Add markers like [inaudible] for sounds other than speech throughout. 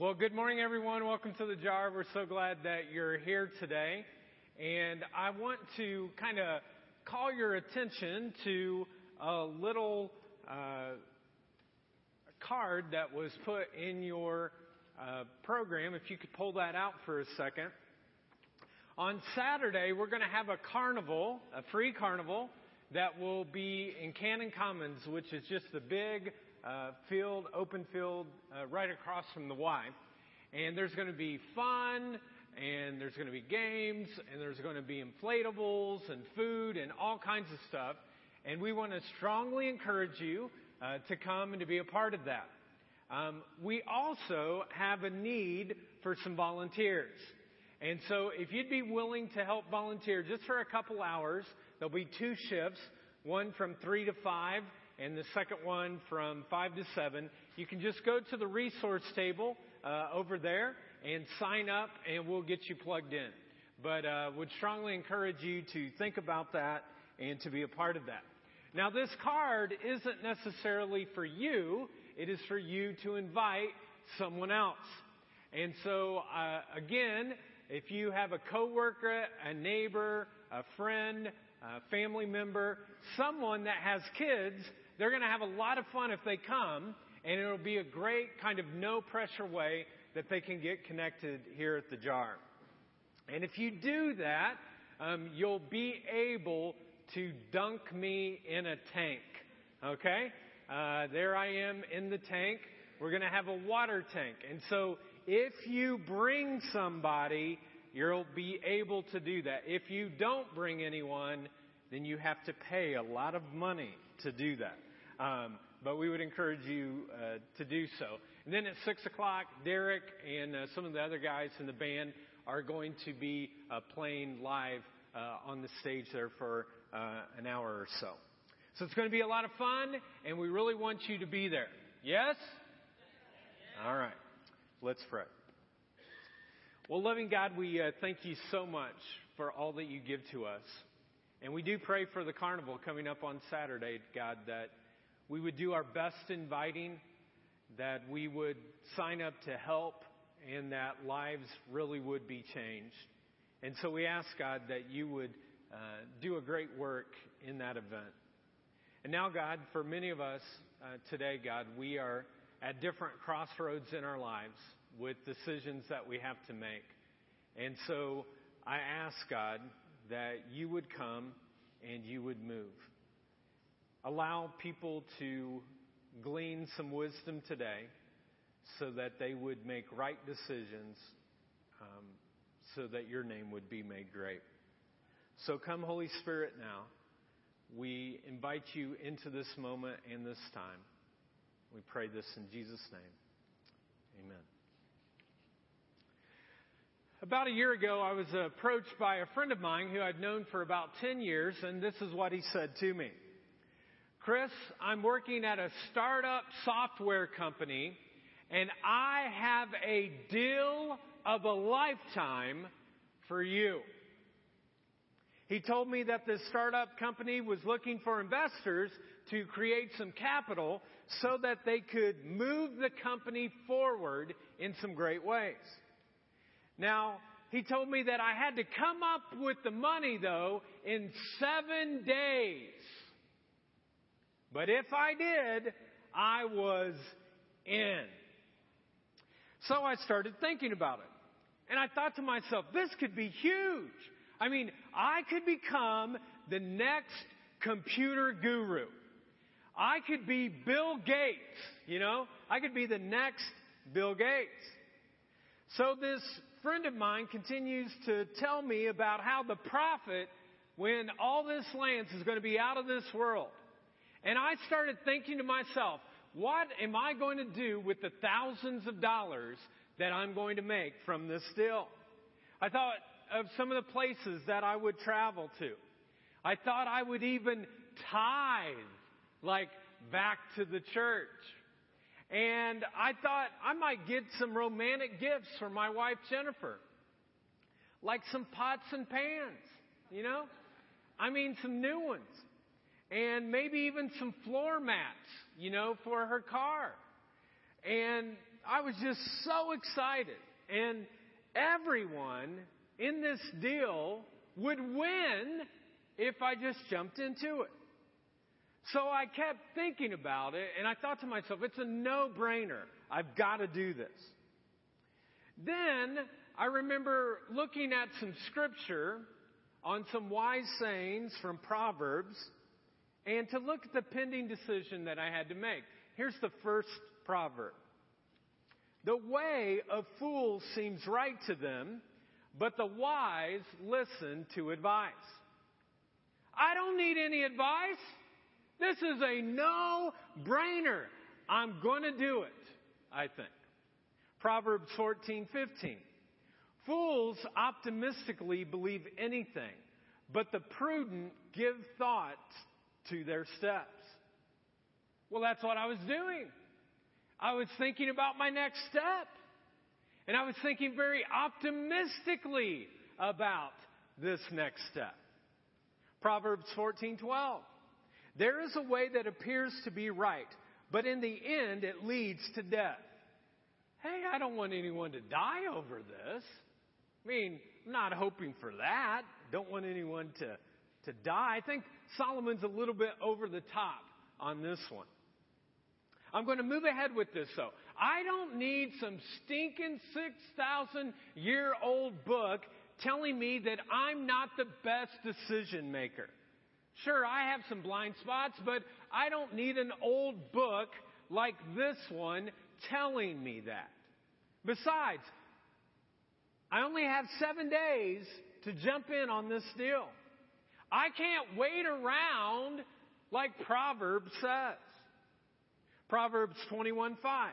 Well, good morning, everyone. Welcome to the jar. We're so glad that you're here today. And I want to kind of call your attention to a little uh, card that was put in your uh, program. If you could pull that out for a second. On Saturday, we're going to have a carnival, a free carnival, that will be in Cannon Commons, which is just the big uh, field, open field, uh, right across from the Y. And there's going to be fun, and there's going to be games, and there's going to be inflatables and food and all kinds of stuff. And we want to strongly encourage you uh, to come and to be a part of that. Um, we also have a need for some volunteers. And so if you'd be willing to help volunteer just for a couple hours, there'll be two shifts, one from 3 to 5 and the second one from 5 to 7. You can just go to the resource table uh, over there and sign up, and we'll get you plugged in. But uh, would strongly encourage you to think about that and to be a part of that. Now, this card isn't necessarily for you. It is for you to invite someone else. And so, uh, again, if you have a coworker, a neighbor, a friend, a family member, someone that has kids they're going to have a lot of fun if they come, and it'll be a great kind of no pressure way that they can get connected here at the jar. And if you do that, um, you'll be able to dunk me in a tank. Okay? Uh, there I am in the tank. We're going to have a water tank. And so if you bring somebody, you'll be able to do that. If you don't bring anyone, then you have to pay a lot of money to do that. Um, but we would encourage you uh, to do so. And then at 6 o'clock, Derek and uh, some of the other guys in the band are going to be uh, playing live uh, on the stage there for uh, an hour or so. So it's going to be a lot of fun, and we really want you to be there. Yes? All right. Let's pray. Well, loving God, we uh, thank you so much for all that you give to us. And we do pray for the carnival coming up on Saturday, God, that we would do our best inviting, that we would sign up to help, and that lives really would be changed. And so we ask, God, that you would uh, do a great work in that event. And now, God, for many of us uh, today, God, we are at different crossroads in our lives with decisions that we have to make. And so I ask, God, that you would come and you would move. Allow people to glean some wisdom today so that they would make right decisions um, so that your name would be made great. So come, Holy Spirit, now. We invite you into this moment and this time. We pray this in Jesus' name. Amen. About a year ago, I was approached by a friend of mine who I'd known for about 10 years, and this is what he said to me. Chris, I'm working at a startup software company, and I have a deal of a lifetime for you. He told me that this startup company was looking for investors to create some capital so that they could move the company forward in some great ways. Now, he told me that I had to come up with the money, though, in seven days. But if I did, I was in. So I started thinking about it. And I thought to myself, this could be huge. I mean, I could become the next computer guru. I could be Bill Gates, you know? I could be the next Bill Gates. So this friend of mine continues to tell me about how the profit, when all this lands, is going to be out of this world. And I started thinking to myself, what am I going to do with the thousands of dollars that I'm going to make from this deal? I thought of some of the places that I would travel to. I thought I would even tithe, like back to the church. And I thought I might get some romantic gifts for my wife Jennifer. Like some pots and pans, you know? I mean, some new ones. And maybe even some floor mats, you know, for her car. And I was just so excited. And everyone in this deal would win if I just jumped into it. So I kept thinking about it and I thought to myself, it's a no-brainer. I've got to do this. Then I remember looking at some scripture on some wise sayings from Proverbs and to look at the pending decision that I had to make. Here's the first proverb. The way of fools seems right to them, but the wise listen to advice. I don't need any advice. This is a no brainer. I'm going to do it, I think. Proverbs 14:15. Fools optimistically believe anything, but the prudent give thought to their steps. Well, that's what I was doing. I was thinking about my next step. And I was thinking very optimistically about this next step. Proverbs 14:12. There is a way that appears to be right, but in the end it leads to death. Hey, I don't want anyone to die over this. I mean, I'm not hoping for that. Don't want anyone to, to die. I think Solomon's a little bit over the top on this one. I'm going to move ahead with this though. I don't need some stinking 6,000 year old book telling me that I'm not the best decision maker. Sure, I have some blind spots, but I don't need an old book like this one telling me that. Besides, I only have seven days to jump in on this deal. I can't wait around like Proverbs says. Proverbs 21 5.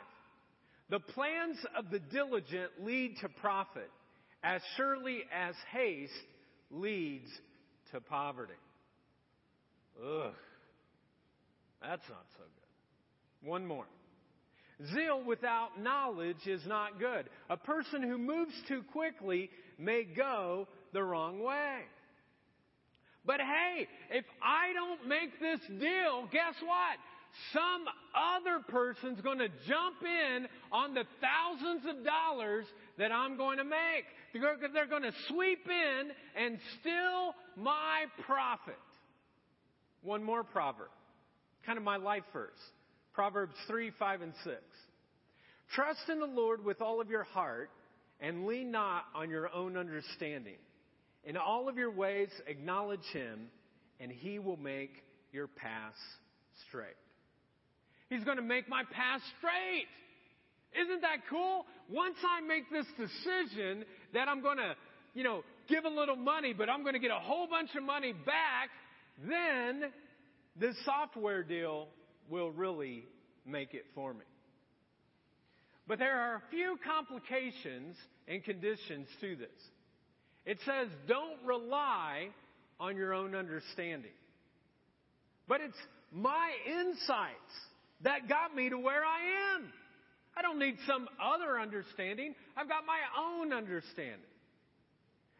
The plans of the diligent lead to profit as surely as haste leads to poverty. Ugh. That's not so good. One more. Zeal without knowledge is not good. A person who moves too quickly may go the wrong way. But hey, if I don't make this deal, guess what? some other person's going to jump in on the thousands of dollars that I'm going to make. They're going to sweep in and steal my profit. One more proverb, kind of my life verse. Proverbs 3, 5, and 6. Trust in the Lord with all of your heart and lean not on your own understanding. In all of your ways, acknowledge Him, and He will make your paths straight. He's going to make my path straight. Isn't that cool? Once I make this decision that I'm going to, you know, give a little money, but I'm going to get a whole bunch of money back, then this software deal will really make it for me. But there are a few complications and conditions to this. It says, don't rely on your own understanding. But it's my insights that got me to where I am. I don't need some other understanding. I've got my own understanding.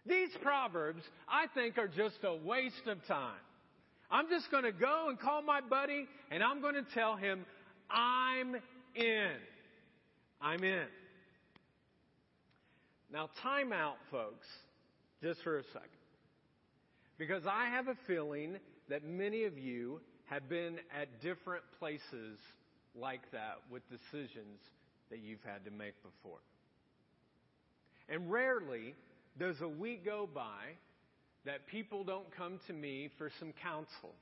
These proverbs, I think, are just a waste of time. I'm just going to go and call my buddy and I'm going to tell him, I'm in. I'm in. Now, time out, folks, just for a second. Because I have a feeling that many of you have been at different places like that with decisions that you've had to make before. And rarely does a week go by that people don't come to me for some counsel.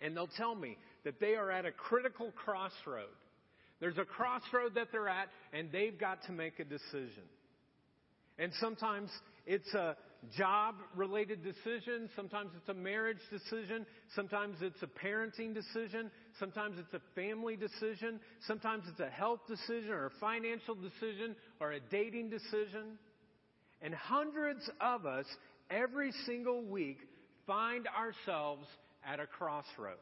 And they'll tell me that they are at a critical crossroad. There's a crossroad that they're at, and they've got to make a decision. And sometimes it's a job related decision. Sometimes it's a marriage decision. Sometimes it's a parenting decision. Sometimes it's a family decision. Sometimes it's a health decision or a financial decision or a dating decision. And hundreds of us every single week find ourselves at a crossroads.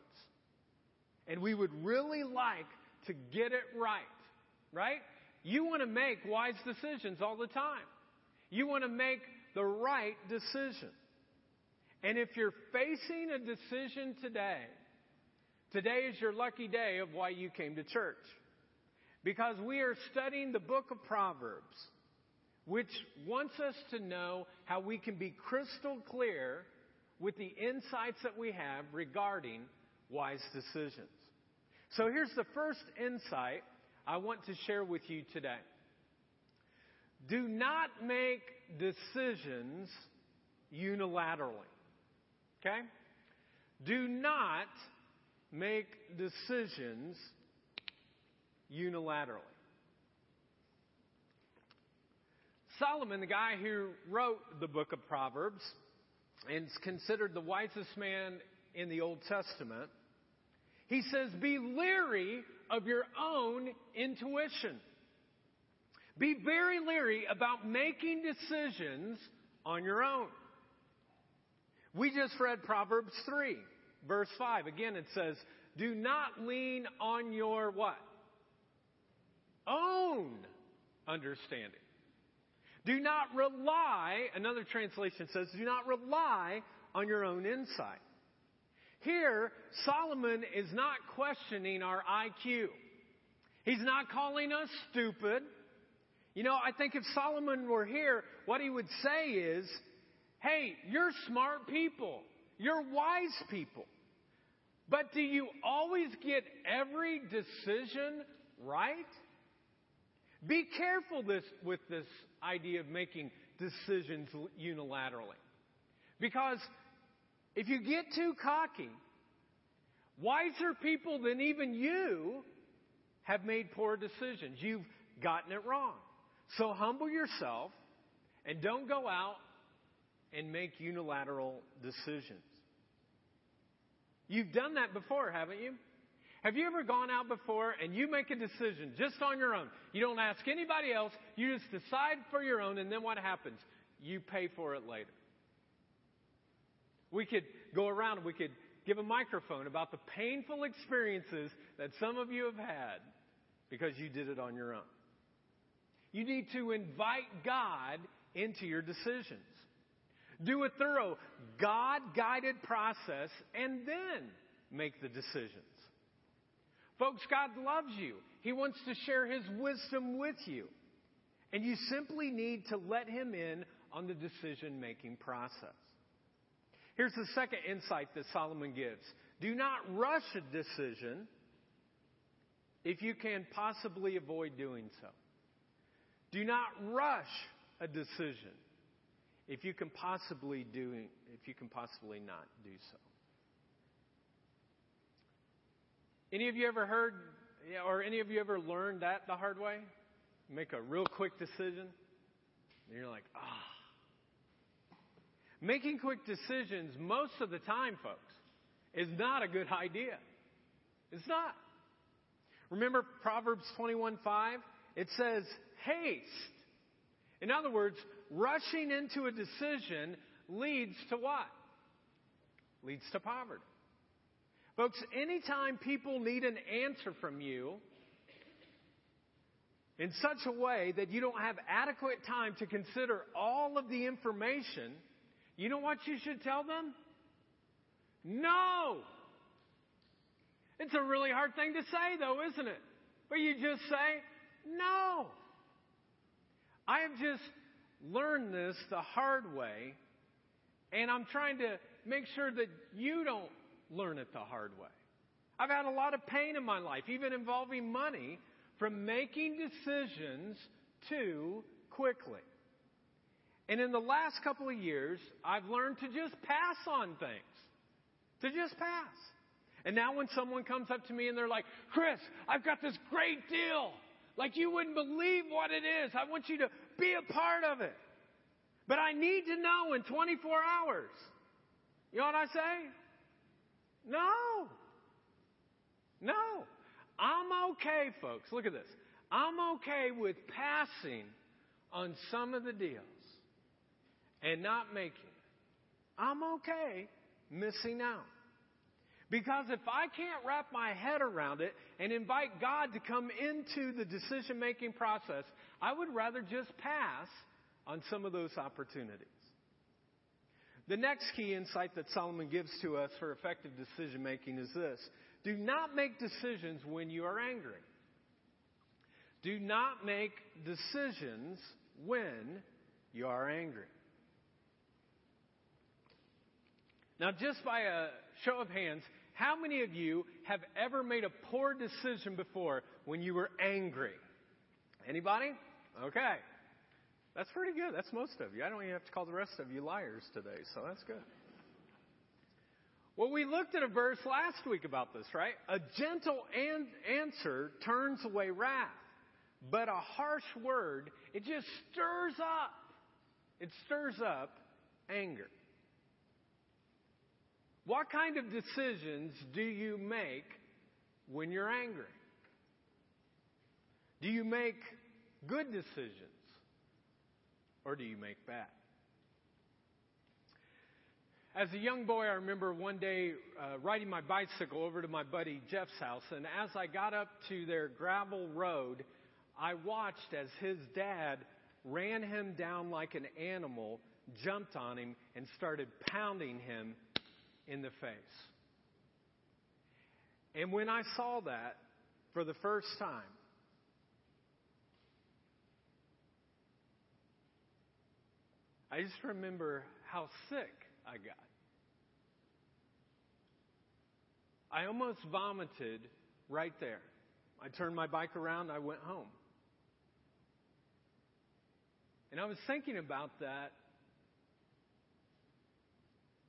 And we would really like to get it right, right? You want to make wise decisions all the time. You want to make the right decision. And if you're facing a decision today, today is your lucky day of why you came to church. because we are studying the book of Proverbs, which wants us to know how we can be crystal clear with the insights that we have regarding wise decisions. So here's the first insight I want to share with you today. Do not make decisions unilaterally. Okay? Do not make decisions unilaterally. Solomon, the guy who wrote the book of Proverbs, and is considered the wisest man in the Old Testament, he says, Be leery of your own intuition. Be very leery about making decisions on your own. We just read Proverbs 3, verse 5. Again, it says, Do not lean on your what? Own understanding. Do not rely, another translation says, do not rely on your own insight. Here, Solomon is not questioning our IQ. He's not calling us stupid. You know, I think if Solomon were here, what he would say is, hey, you're smart people. You're wise people. But do you always get every decision right? Be careful this, with this idea of making decisions unilaterally. Because if you get too cocky, wiser people than even you have made poor decisions. You've gotten it wrong. So humble yourself and don't go out and make unilateral decisions. You've done that before, haven't you? Have you ever gone out before and you make a decision just on your own? You don't ask anybody else. You just decide for your own, and then what happens? You pay for it later. We could go around and we could give a microphone about the painful experiences that some of you have had because you did it on your own. You need to invite God into your decisions. Do a thorough, God guided process and then make the decisions. Folks, God loves you. He wants to share His wisdom with you. And you simply need to let Him in on the decision making process. Here's the second insight that Solomon gives do not rush a decision if you can possibly avoid doing so. Do not rush a decision if you can possibly do if you can possibly not do so. Any of you ever heard, or any of you ever learned that the hard way? Make a real quick decision, and you're like, ah. Making quick decisions most of the time, folks, is not a good idea. It's not. Remember Proverbs 21:5? It says, haste. In other words, rushing into a decision leads to what? Leads to poverty. Folks, anytime people need an answer from you in such a way that you don't have adequate time to consider all of the information, you know what you should tell them? No! It's a really hard thing to say, though, isn't it? But you just say, no. I have just learned this the hard way, and I'm trying to make sure that you don't learn it the hard way. I've had a lot of pain in my life, even involving money, from making decisions too quickly. And in the last couple of years, I've learned to just pass on things. To just pass. And now when someone comes up to me and they're like, Chris, I've got this great deal. Like you wouldn't believe what it is. I want you to be a part of it. But I need to know in 24 hours. You know what I say? No. No. I'm okay, folks. Look at this. I'm okay with passing on some of the deals and not making. I'm okay missing out. Because if I can't wrap my head around it and invite God to come into the decision making process, I would rather just pass on some of those opportunities. The next key insight that Solomon gives to us for effective decision making is this do not make decisions when you are angry. do not make decisions when you are angry. Now, just by a show of hands, how many of you have ever made a poor decision before when you were angry? Anybody? Okay. That's pretty good. That's most of you. I don't even have to call the rest of you liars today, so that's good. Well, we looked at a verse last week about this, right? A gentle an- answer turns away wrath, but a harsh word, it just stirs up. It stirs up anger. What kind of decisions do you make when you're angry? Do you make good decisions? Or do you make bad? As a young boy, I remember one day uh, riding my bicycle over to my buddy Jeff's house, and as I got up to their gravel road, I watched as his dad ran him down like an animal, jumped on him, and started pounding him in the face. And when I saw that for the first time, I just remember how sick I got. I almost vomited right there. I turned my bike around, I went home. And I was thinking about that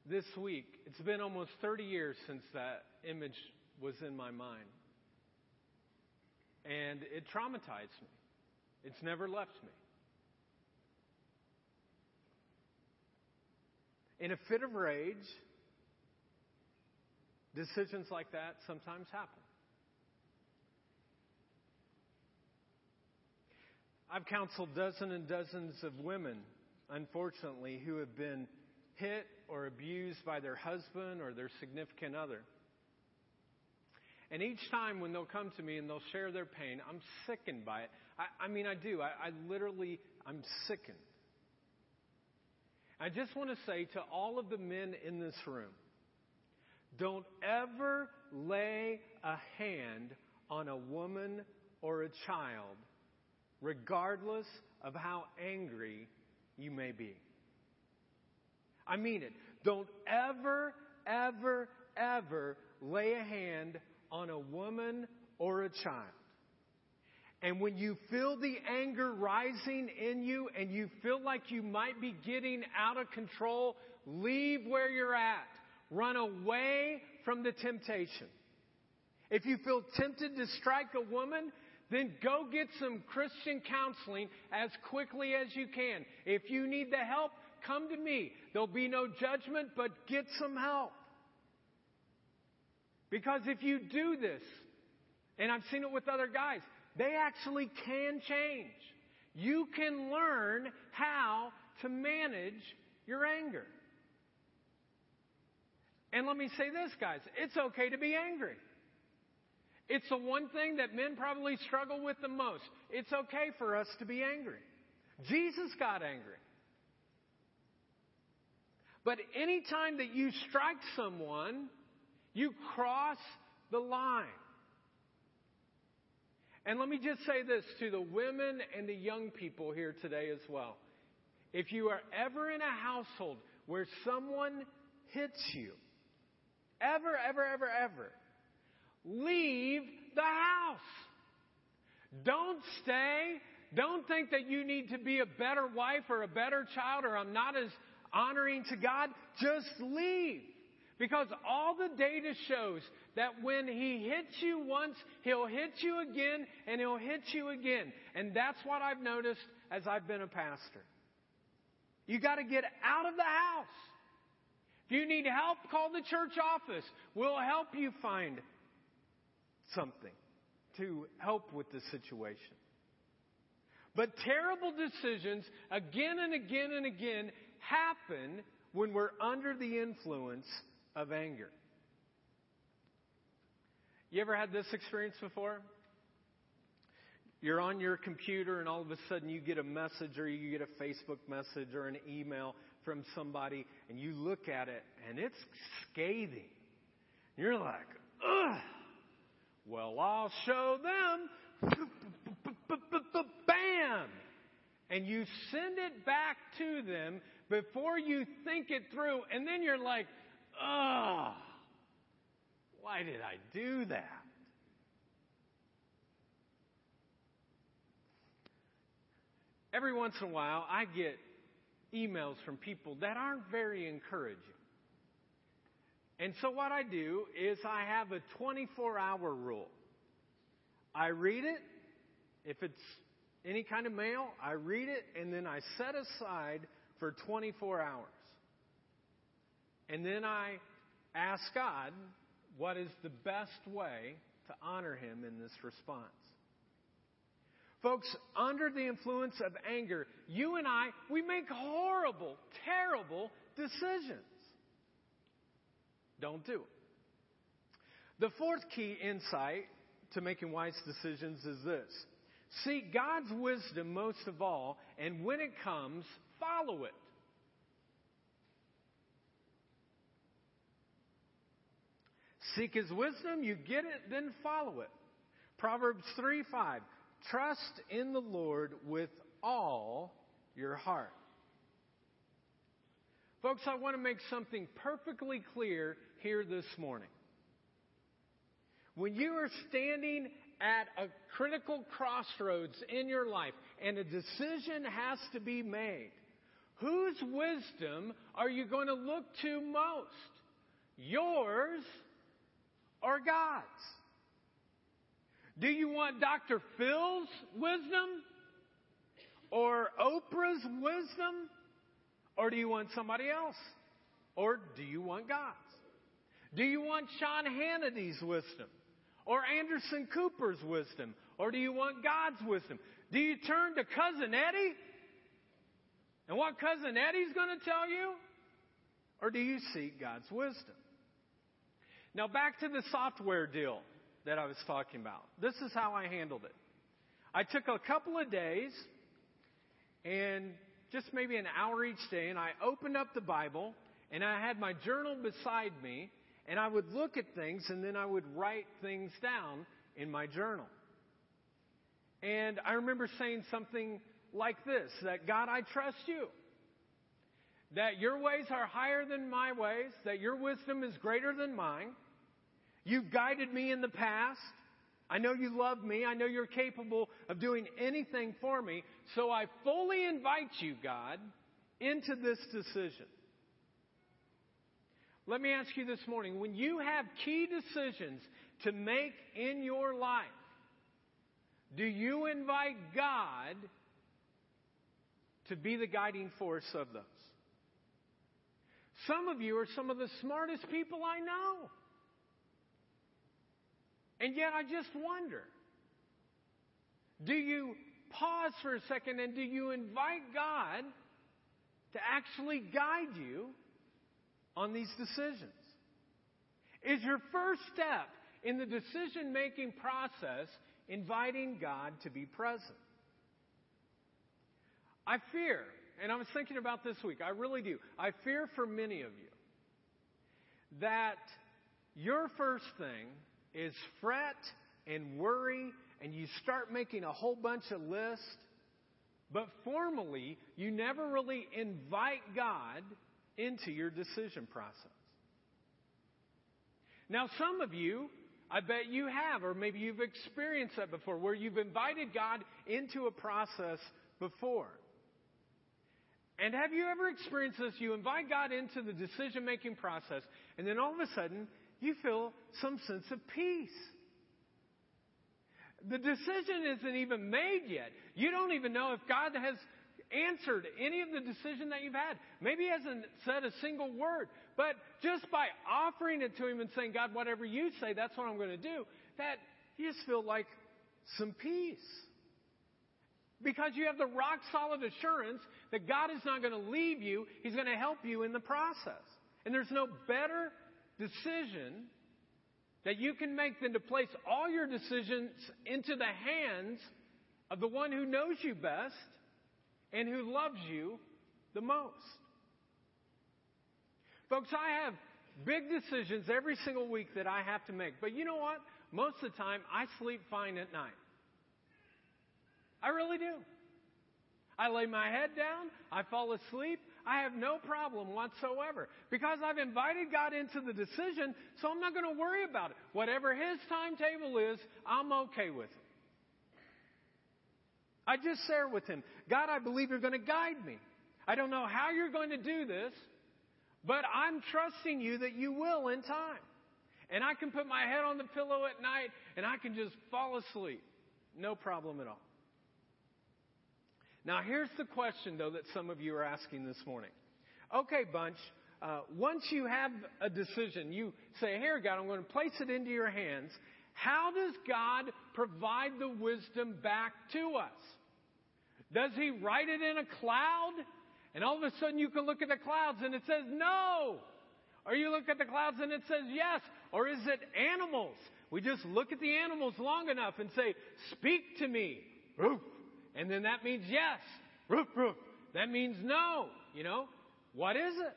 this week. It's been almost 30 years since that image was in my mind. And it traumatized me. It's never left me. In a fit of rage, decisions like that sometimes happen. I've counseled dozens and dozens of women, unfortunately, who have been hit or abused by their husband or their significant other. And each time when they'll come to me and they'll share their pain, I'm sickened by it. I, I mean, I do. I, I literally, I'm sickened. I just want to say to all of the men in this room don't ever lay a hand on a woman or a child, regardless of how angry you may be. I mean it. Don't ever, ever, ever lay a hand on a woman or a child. And when you feel the anger rising in you and you feel like you might be getting out of control, leave where you're at. Run away from the temptation. If you feel tempted to strike a woman, then go get some Christian counseling as quickly as you can. If you need the help, come to me. There'll be no judgment, but get some help. Because if you do this, and I've seen it with other guys, they actually can change. You can learn how to manage your anger. And let me say this, guys it's okay to be angry. It's the one thing that men probably struggle with the most. It's okay for us to be angry. Jesus got angry. But anytime that you strike someone, you cross the line. And let me just say this to the women and the young people here today as well. If you are ever in a household where someone hits you, ever, ever, ever, ever, leave the house. Don't stay. Don't think that you need to be a better wife or a better child or I'm not as honoring to God. Just leave. Because all the data shows that when he hits you once, he'll hit you again and he'll hit you again. And that's what I've noticed as I've been a pastor. You gotta get out of the house. If you need help, call the church office. We'll help you find something to help with the situation. But terrible decisions again and again and again happen when we're under the influence of anger. You ever had this experience before? You're on your computer and all of a sudden you get a message or you get a Facebook message or an email from somebody and you look at it and it's scathing. You're like, ugh. Well, I'll show them. bam! And you send it back to them before you think it through, and then you're like, ugh, why did I do that? Every once in a while, I get emails from people that aren't very encouraging. And so what I do is I have a 24 hour rule. I read it. If it's any kind of mail, I read it and then I set aside for 24 hours. And then I ask God what is the best way to honor Him in this response. Folks, under the influence of anger, you and I, we make horrible, terrible decisions. Don't do. The fourth key insight to making wise decisions is this. Seek God's wisdom most of all, and when it comes, follow it. Seek His wisdom, you get it, then follow it. Proverbs 3 5. Trust in the Lord with all your heart. Folks, I want to make something perfectly clear here this morning. When you are standing at a critical crossroads in your life and a decision has to be made, whose wisdom are you going to look to most? Yours or God's? Do you want Dr. Phil's wisdom? Or Oprah's wisdom? Or do you want somebody else? Or do you want God's? Do you want Sean Hannity's wisdom? Or Anderson Cooper's wisdom? Or do you want God's wisdom? Do you turn to Cousin Eddie? And what Cousin Eddie's going to tell you? Or do you seek God's wisdom? Now back to the software deal that I was talking about. This is how I handled it. I took a couple of days and just maybe an hour each day, and I opened up the Bible and I had my journal beside me, and I would look at things and then I would write things down in my journal. And I remember saying something like this that God, I trust you. That your ways are higher than my ways, that your wisdom is greater than mine You've guided me in the past. I know you love me. I know you're capable of doing anything for me. So I fully invite you, God, into this decision. Let me ask you this morning when you have key decisions to make in your life, do you invite God to be the guiding force of those? Some of you are some of the smartest people I know. And yet I just wonder do you pause for a second and do you invite God to actually guide you on these decisions? Is your first step in the decision making process inviting God to be present? I fear, and I was thinking about this week, I really do. I fear for many of you that your first thing is fret and worry and you start making a whole bunch of lists, but formally, you never really invite God into your decision process. Now, some of you, I bet you have, or maybe you've experienced that before, where you've invited God into a process before. And have you ever experienced this? You invite God into the decision making process, and then all of a sudden, you feel some sense of peace. The decision isn't even made yet. You don't even know if God has answered any of the decision that you've had. Maybe He hasn't said a single word, but just by offering it to Him and saying, God, whatever you say, that's what I'm going to do, that you just feel like some peace. Because you have the rock solid assurance that God is not going to leave you, He's going to help you in the process. And there's no better decision that you can make than to place all your decisions into the hands of the one who knows you best and who loves you the most. Folks, I have big decisions every single week that I have to make. But you know what? Most of the time, I sleep fine at night. I really do. I lay my head down, I fall asleep, I have no problem whatsoever because I've invited God into the decision, so I'm not going to worry about it. Whatever His timetable is, I'm okay with it. I just share with Him, God, I believe you're going to guide me. I don't know how you're going to do this, but I'm trusting you that you will in time. And I can put my head on the pillow at night and I can just fall asleep. No problem at all. Now, here's the question, though, that some of you are asking this morning. Okay, bunch, uh, once you have a decision, you say, Here, God, I'm going to place it into your hands. How does God provide the wisdom back to us? Does He write it in a cloud? And all of a sudden you can look at the clouds and it says no. Or you look at the clouds and it says yes. Or is it animals? We just look at the animals long enough and say, speak to me. Roof. And then that means yes. Roof, roof. That means no. You know? What is it?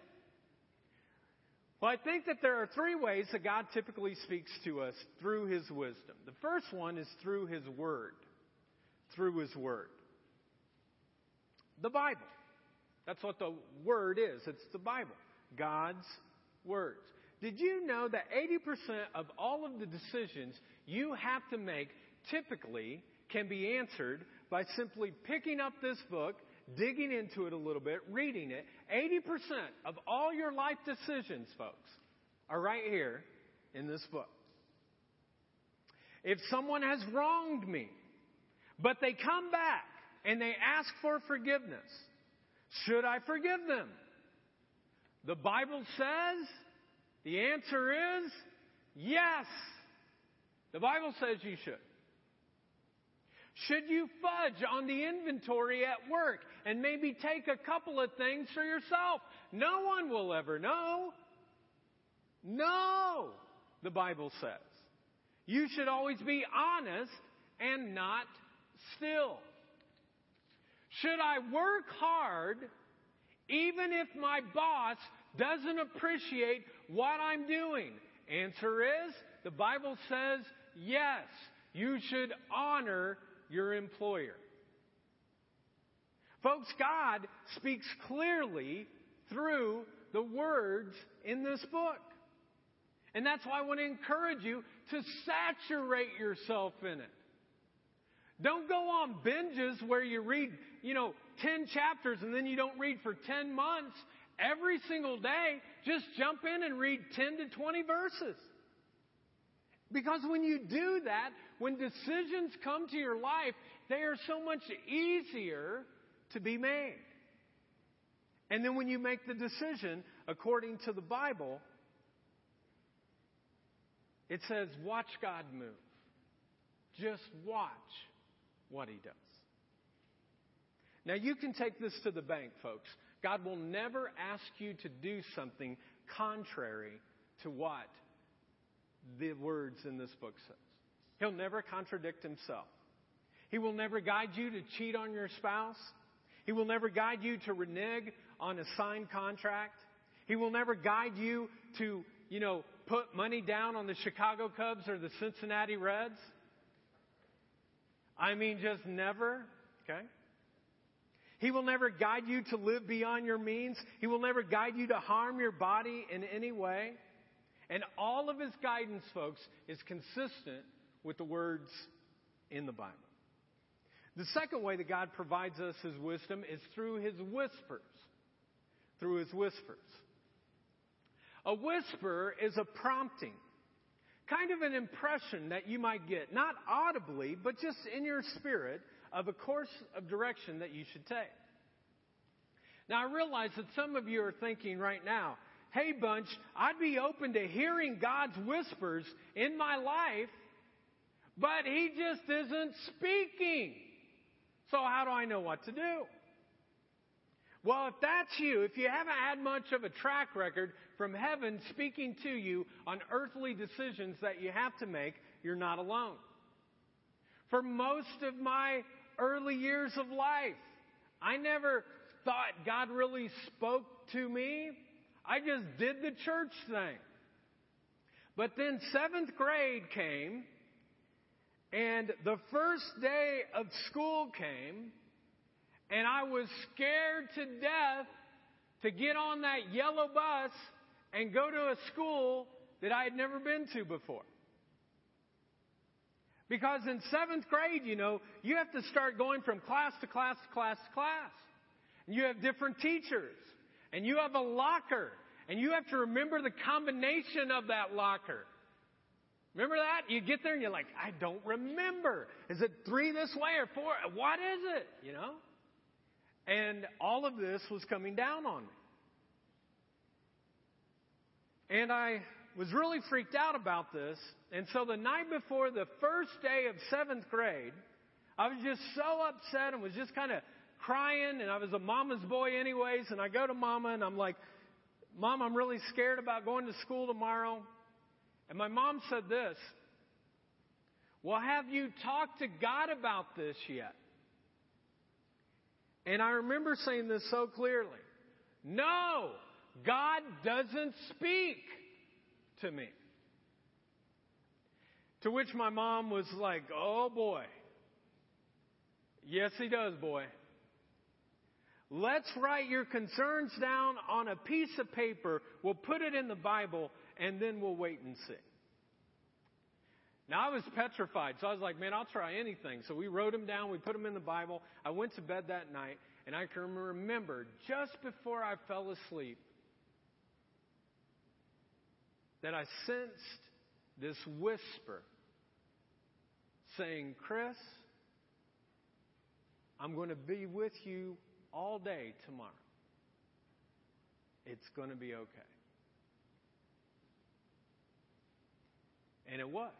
Well, I think that there are three ways that God typically speaks to us through His wisdom. The first one is through His Word. Through His Word. The Bible. That's what the Word is. It's the Bible. God's words. Did you know that 80% of all of the decisions you have to make typically can be answered by simply picking up this book, digging into it a little bit, reading it? 80% of all your life decisions, folks, are right here in this book. If someone has wronged me, but they come back and they ask for forgiveness, should I forgive them? The Bible says the answer is yes. The Bible says you should. Should you fudge on the inventory at work and maybe take a couple of things for yourself? No one will ever know. No, the Bible says. You should always be honest and not still. Should I work hard even if my boss doesn't appreciate what I'm doing? Answer is, the Bible says, yes, you should honor your employer. Folks, God speaks clearly through the words in this book. And that's why I want to encourage you to saturate yourself in it. Don't go on binges where you read, you know, 10 chapters and then you don't read for 10 months. Every single day, just jump in and read 10 to 20 verses. Because when you do that, when decisions come to your life, they are so much easier to be made. And then when you make the decision according to the Bible, it says, watch God move. Just watch what He does. Now, you can take this to the bank, folks. God will never ask you to do something contrary to what the words in this book says. He'll never contradict himself. He will never guide you to cheat on your spouse. He will never guide you to renege on a signed contract. He will never guide you to, you know, put money down on the Chicago Cubs or the Cincinnati Reds. I mean, just never. Okay? He will never guide you to live beyond your means. He will never guide you to harm your body in any way. And all of his guidance, folks, is consistent with the words in the Bible. The second way that God provides us his wisdom is through his whispers. Through his whispers. A whisper is a prompting, kind of an impression that you might get, not audibly, but just in your spirit of a course of direction that you should take. Now, I realize that some of you are thinking right now, hey, bunch, I'd be open to hearing God's whispers in my life, but He just isn't speaking. So, how do I know what to do? Well, if that's you, if you haven't had much of a track record from heaven speaking to you on earthly decisions that you have to make, you're not alone. For most of my early years of life. I never thought God really spoke to me. I just did the church thing. But then seventh grade came, And the first day of school came, and I was scared to death to get on that yellow bus and go to a school that I had never been to before. Because in seventh grade, you know, you have to start going from class to class to class to class. And you have different teachers. And you have a locker. And you have to remember the combination of that locker. Remember that? You get there and you're like, I don't remember. Is it three this way or four? What is it? You know? And all of this was coming down on me. And I was really freaked out about this. And so the night before the first day of seventh grade, I was just so upset and was just kind of crying. And I was a mama's boy anyways. And I go to mama and I'm like, Mom, I'm really scared about going to school tomorrow. And my mom said this, Well, have you talked to God about this yet? And I remember saying this so clearly. No, God doesn't speak to me. To which my mom was like, Oh boy. Yes, he does, boy. Let's write your concerns down on a piece of paper. We'll put it in the Bible and then we'll wait and see. Now I was petrified, so I was like, man, I'll try anything. So we wrote them down, we put them in the Bible. I went to bed that night, and I can remember just before I fell asleep that I sensed this whisper saying, Chris, I'm going to be with you all day tomorrow. It's going to be okay. And it was.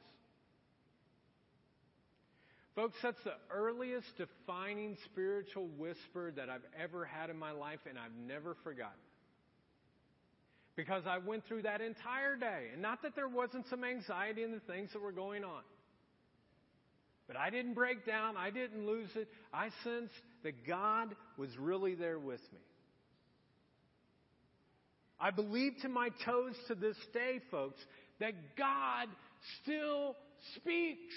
Folks, that's the earliest defining spiritual whisper that I've ever had in my life, and I've never forgotten. Because I went through that entire day. And not that there wasn't some anxiety in the things that were going on. But I didn't break down. I didn't lose it. I sensed that God was really there with me. I believe to my toes to this day, folks, that God still speaks.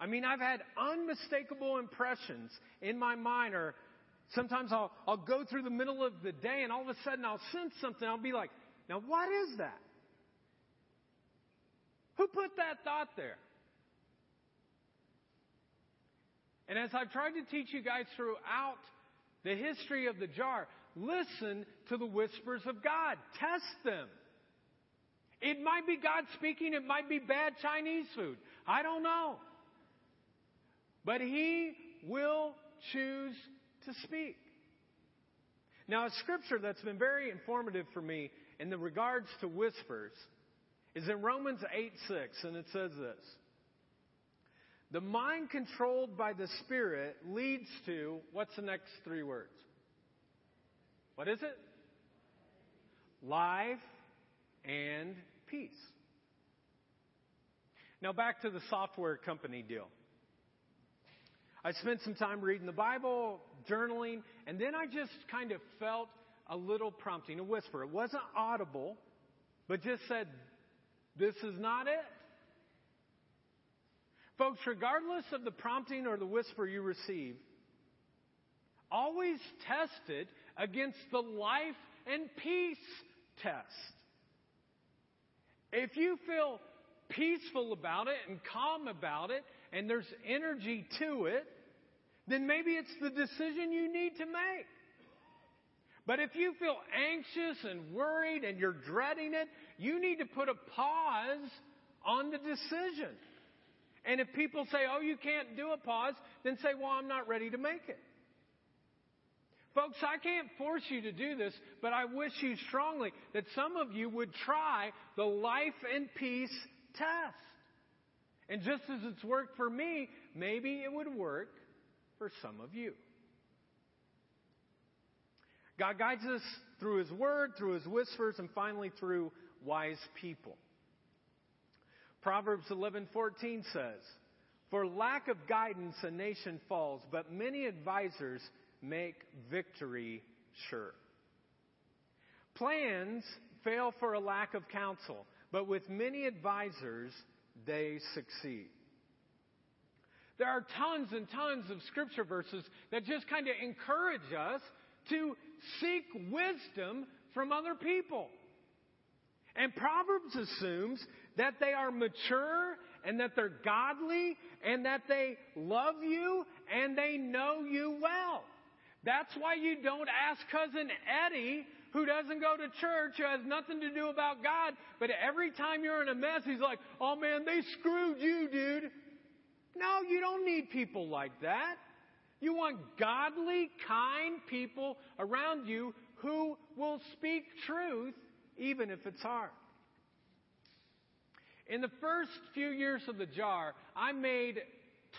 I mean, I've had unmistakable impressions in my mind, or sometimes I'll, I'll go through the middle of the day and all of a sudden I'll sense something. I'll be like, now what is that? Who put that thought there? And as I've tried to teach you guys throughout the history of the jar, listen to the whispers of God. Test them. It might be God speaking, it might be bad Chinese food. I don't know. But He will choose to speak. Now, a scripture that's been very informative for me in the regards to whispers is in Romans 8 6, and it says this The mind controlled by the Spirit leads to, what's the next three words? What is it? Life and peace. Now, back to the software company deal. I spent some time reading the Bible, journaling, and then I just kind of felt a little prompting, a whisper. It wasn't audible, but just said, This is not it. Folks, regardless of the prompting or the whisper you receive, always test it against the life and peace test. If you feel peaceful about it and calm about it, and there's energy to it, then maybe it's the decision you need to make. But if you feel anxious and worried and you're dreading it, you need to put a pause on the decision. And if people say, oh, you can't do a pause, then say, well, I'm not ready to make it. Folks, I can't force you to do this, but I wish you strongly that some of you would try the life and peace test. And just as it's worked for me, maybe it would work for some of you. God guides us through His Word, through His whispers, and finally through wise people. Proverbs 11:14 says, "For lack of guidance a nation falls, but many advisers make victory sure." Plans fail for a lack of counsel, but with many advisors, they succeed. There are tons and tons of scripture verses that just kind of encourage us to seek wisdom from other people. And Proverbs assumes that they are mature and that they're godly and that they love you and they know you well. That's why you don't ask cousin Eddie who doesn't go to church, who has nothing to do about God, but every time you're in a mess, he's like, oh man, they screwed you, dude. No, you don't need people like that. You want godly, kind people around you who will speak truth even if it's hard. In the first few years of the jar, I made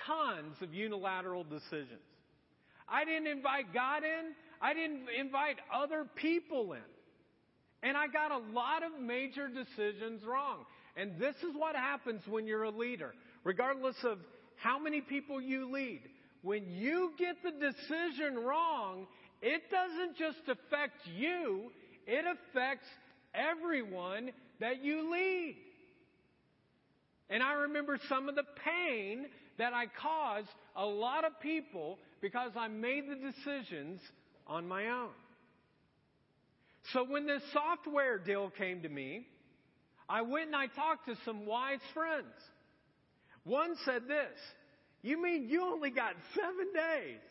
tons of unilateral decisions. I didn't invite God in. I didn't invite other people in. And I got a lot of major decisions wrong. And this is what happens when you're a leader, regardless of how many people you lead. When you get the decision wrong, it doesn't just affect you, it affects everyone that you lead. And I remember some of the pain that I caused a lot of people because I made the decisions on my own. So when this software deal came to me, I went and I talked to some wise friends. One said this, you mean you only got seven days?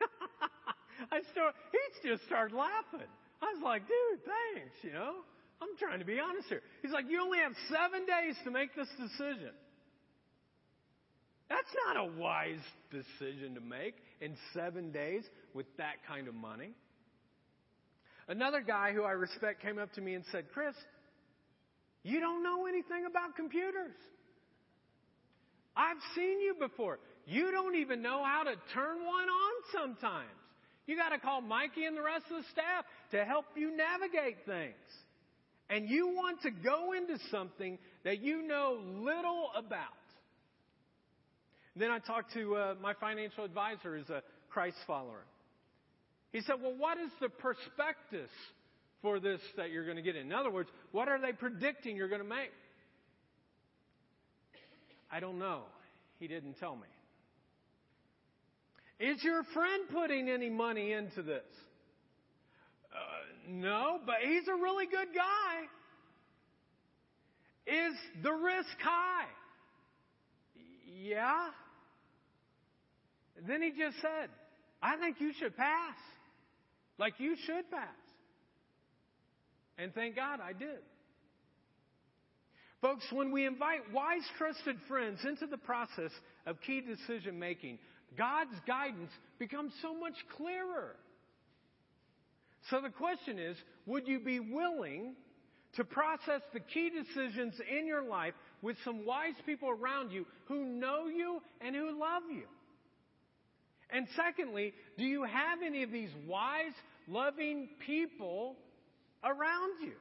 [laughs] I start, he just started laughing. I was like, dude, thanks, you know. I'm trying to be honest here. He's like, you only have seven days to make this decision. That's not a wise decision to make in seven days with that kind of money. Another guy who I respect came up to me and said, Chris, you don't know anything about computers. I've seen you before. You don't even know how to turn one on sometimes. You got to call Mikey and the rest of the staff to help you navigate things. And you want to go into something that you know little about. Then I talked to uh, my financial advisor, who's a Christ follower. He said, Well, what is the prospectus for this that you're going to get in? In other words, what are they predicting you're going to make? I don't know. He didn't tell me. Is your friend putting any money into this? Uh, no, but he's a really good guy. Is the risk high? Yeah. Then he just said, I think you should pass. Like you should pass. And thank God I did. Folks, when we invite wise, trusted friends into the process of key decision making, God's guidance becomes so much clearer. So the question is, would you be willing to process the key decisions in your life with some wise people around you who know you and who love you? And secondly, do you have any of these wise, loving people around you?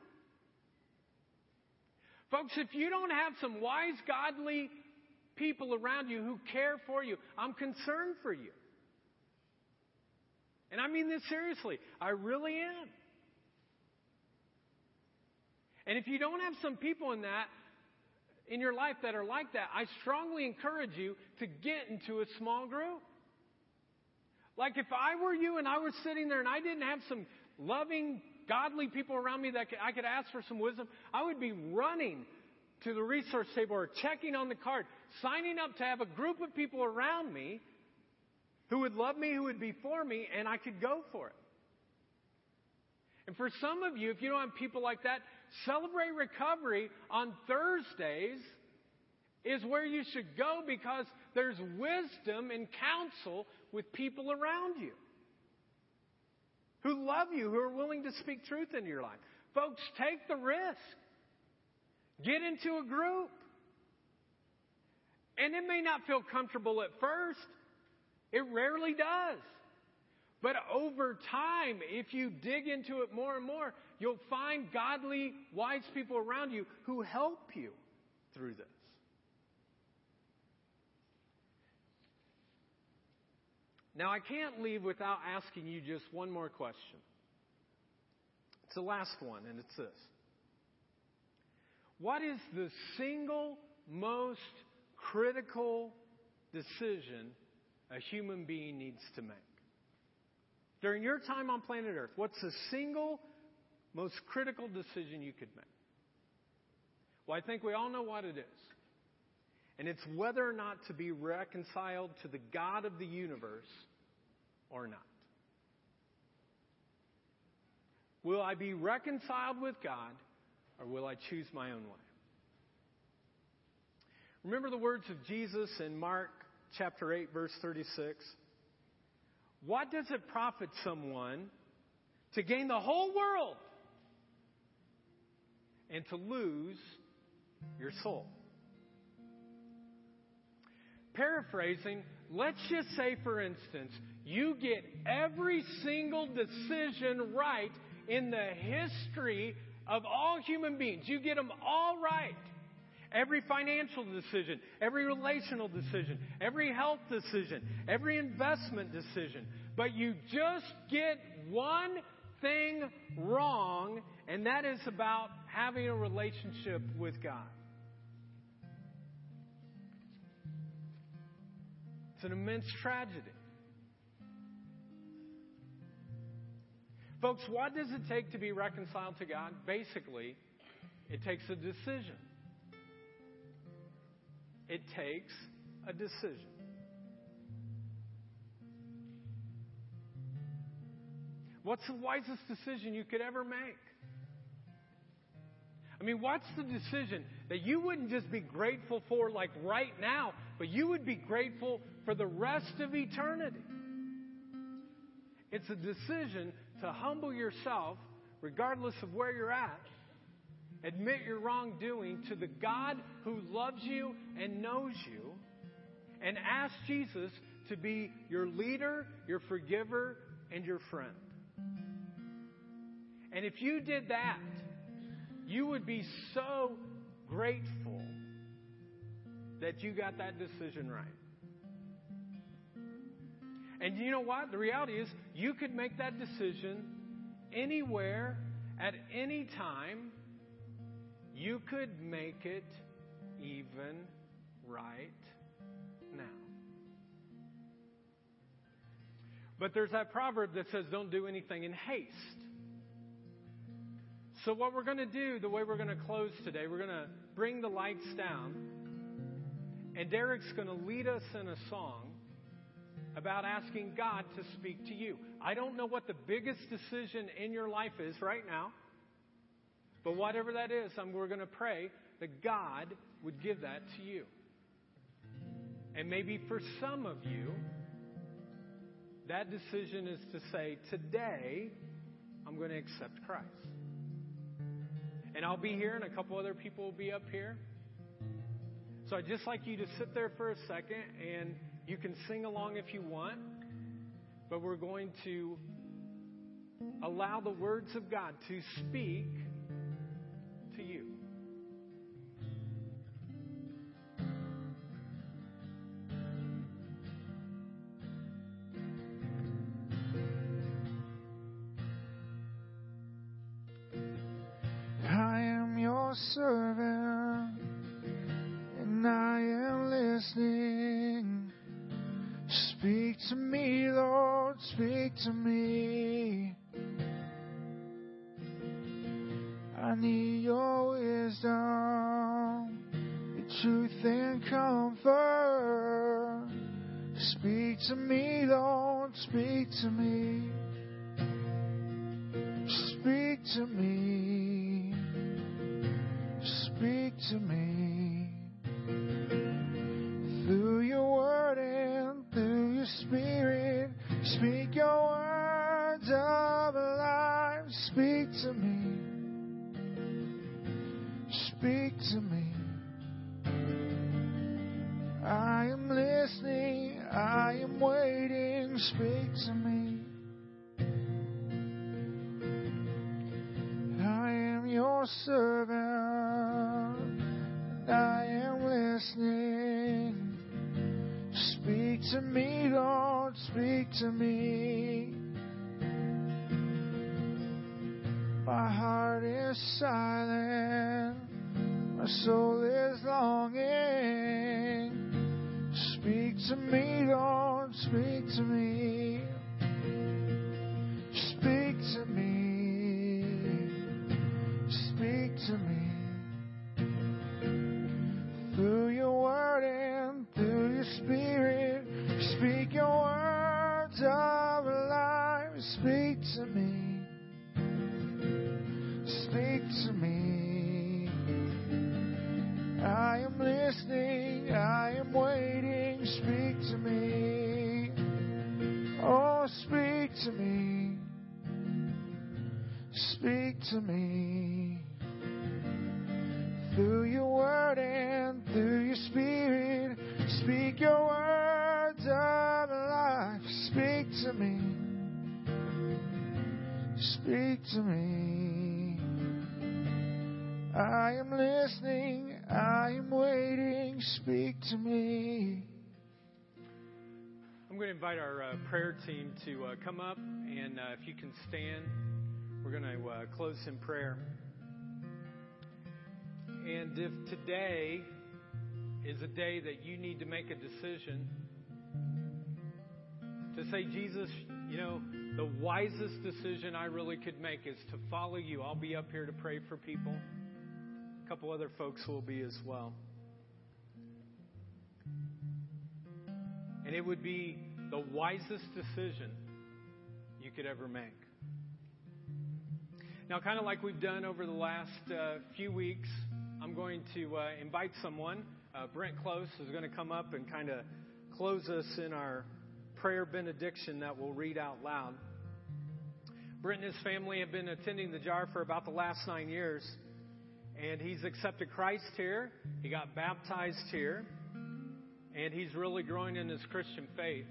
Folks, if you don't have some wise, godly people around you who care for you, I'm concerned for you. And I mean this seriously. I really am. And if you don't have some people in that, in your life that are like that, I strongly encourage you to get into a small group. Like if I were you and I was sitting there and I didn't have some loving, godly people around me that I could ask for some wisdom, I would be running to the resource table or checking on the card, signing up to have a group of people around me who would love me, who would be for me, and I could go for it. And for some of you, if you don't have people like that, celebrate recovery on Thursdays is where you should go because there's wisdom and counsel with people around you who love you, who are willing to speak truth into your life. Folks, take the risk. Get into a group. And it may not feel comfortable at first. It rarely does. But over time, if you dig into it more and more, you'll find godly, wise people around you who help you through this. Now, I can't leave without asking you just one more question. It's the last one, and it's this What is the single most critical decision a human being needs to make? During your time on planet Earth, what's the single most critical decision you could make? Well, I think we all know what it is. And it's whether or not to be reconciled to the God of the universe or not. Will I be reconciled with God or will I choose my own way? Remember the words of Jesus in Mark chapter 8, verse 36? What does it profit someone to gain the whole world and to lose your soul? Paraphrasing, let's just say, for instance, you get every single decision right in the history of all human beings. You get them all right. Every financial decision, every relational decision, every health decision, every investment decision. But you just get one thing wrong, and that is about having a relationship with God. It's an immense tragedy. Folks, what does it take to be reconciled to God? Basically, it takes a decision. It takes a decision. What's the wisest decision you could ever make? I mean, what's the decision that you wouldn't just be grateful for like right now, but you would be grateful for the rest of eternity? It's a decision to humble yourself, regardless of where you're at, admit your wrongdoing to the God who loves you and knows you, and ask Jesus to be your leader, your forgiver, and your friend. And if you did that, you would be so grateful that you got that decision right. And you know what? The reality is, you could make that decision anywhere, at any time. You could make it even right now. But there's that proverb that says, don't do anything in haste. So, what we're going to do, the way we're going to close today, we're going to bring the lights down, and Derek's going to lead us in a song about asking God to speak to you. I don't know what the biggest decision in your life is right now, but whatever that is, I'm, we're going to pray that God would give that to you. And maybe for some of you, that decision is to say, Today, I'm going to accept Christ. And I'll be here, and a couple other people will be up here. So I'd just like you to sit there for a second, and you can sing along if you want, but we're going to allow the words of God to speak to you. I am your servant, Speak to me, Lord, speak to me. To me. Through your word and through your spirit, speak your words of life. Speak to me. Speak to me. I am listening. I am waiting. Speak to me. I'm going to invite our uh, prayer team to uh, come up, and uh, if you can stand, we're going to uh, close in prayer. And if today is a day that you need to make a decision to say, Jesus, you know, the wisest decision I really could make is to follow you. I'll be up here to pray for people. A couple other folks will be as well. And it would be the wisest decision you could ever make. Now, kind of like we've done over the last uh, few weeks, I'm going to uh, invite someone. Uh, Brent Close is going to come up and kind of close us in our prayer benediction that we'll read out loud. Brent and his family have been attending the jar for about the last nine years, and he's accepted Christ here. He got baptized here, and he's really growing in his Christian faith.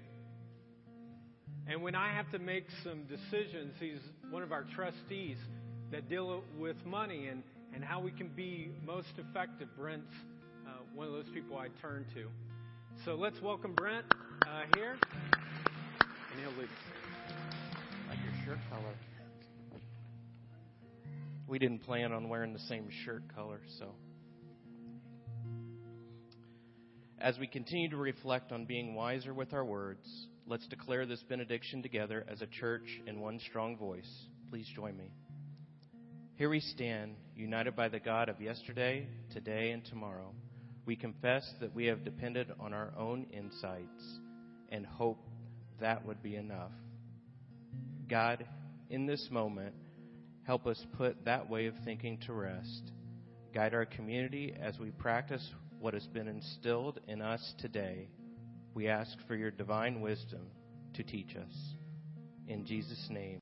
And when I have to make some decisions, he's one of our trustees that deal with money and, and how we can be most effective. Brent's uh, one of those people I turn to. So let's welcome Brent uh, here, and he'll lead us. Like your shirt color. We didn't plan on wearing the same shirt color, so. As we continue to reflect on being wiser with our words, let's declare this benediction together as a church in one strong voice. Please join me. Here we stand, united by the God of yesterday, today, and tomorrow. We confess that we have depended on our own insights and hope that would be enough. God, in this moment, help us put that way of thinking to rest. Guide our community as we practice what has been instilled in us today. We ask for your divine wisdom to teach us. In Jesus' name.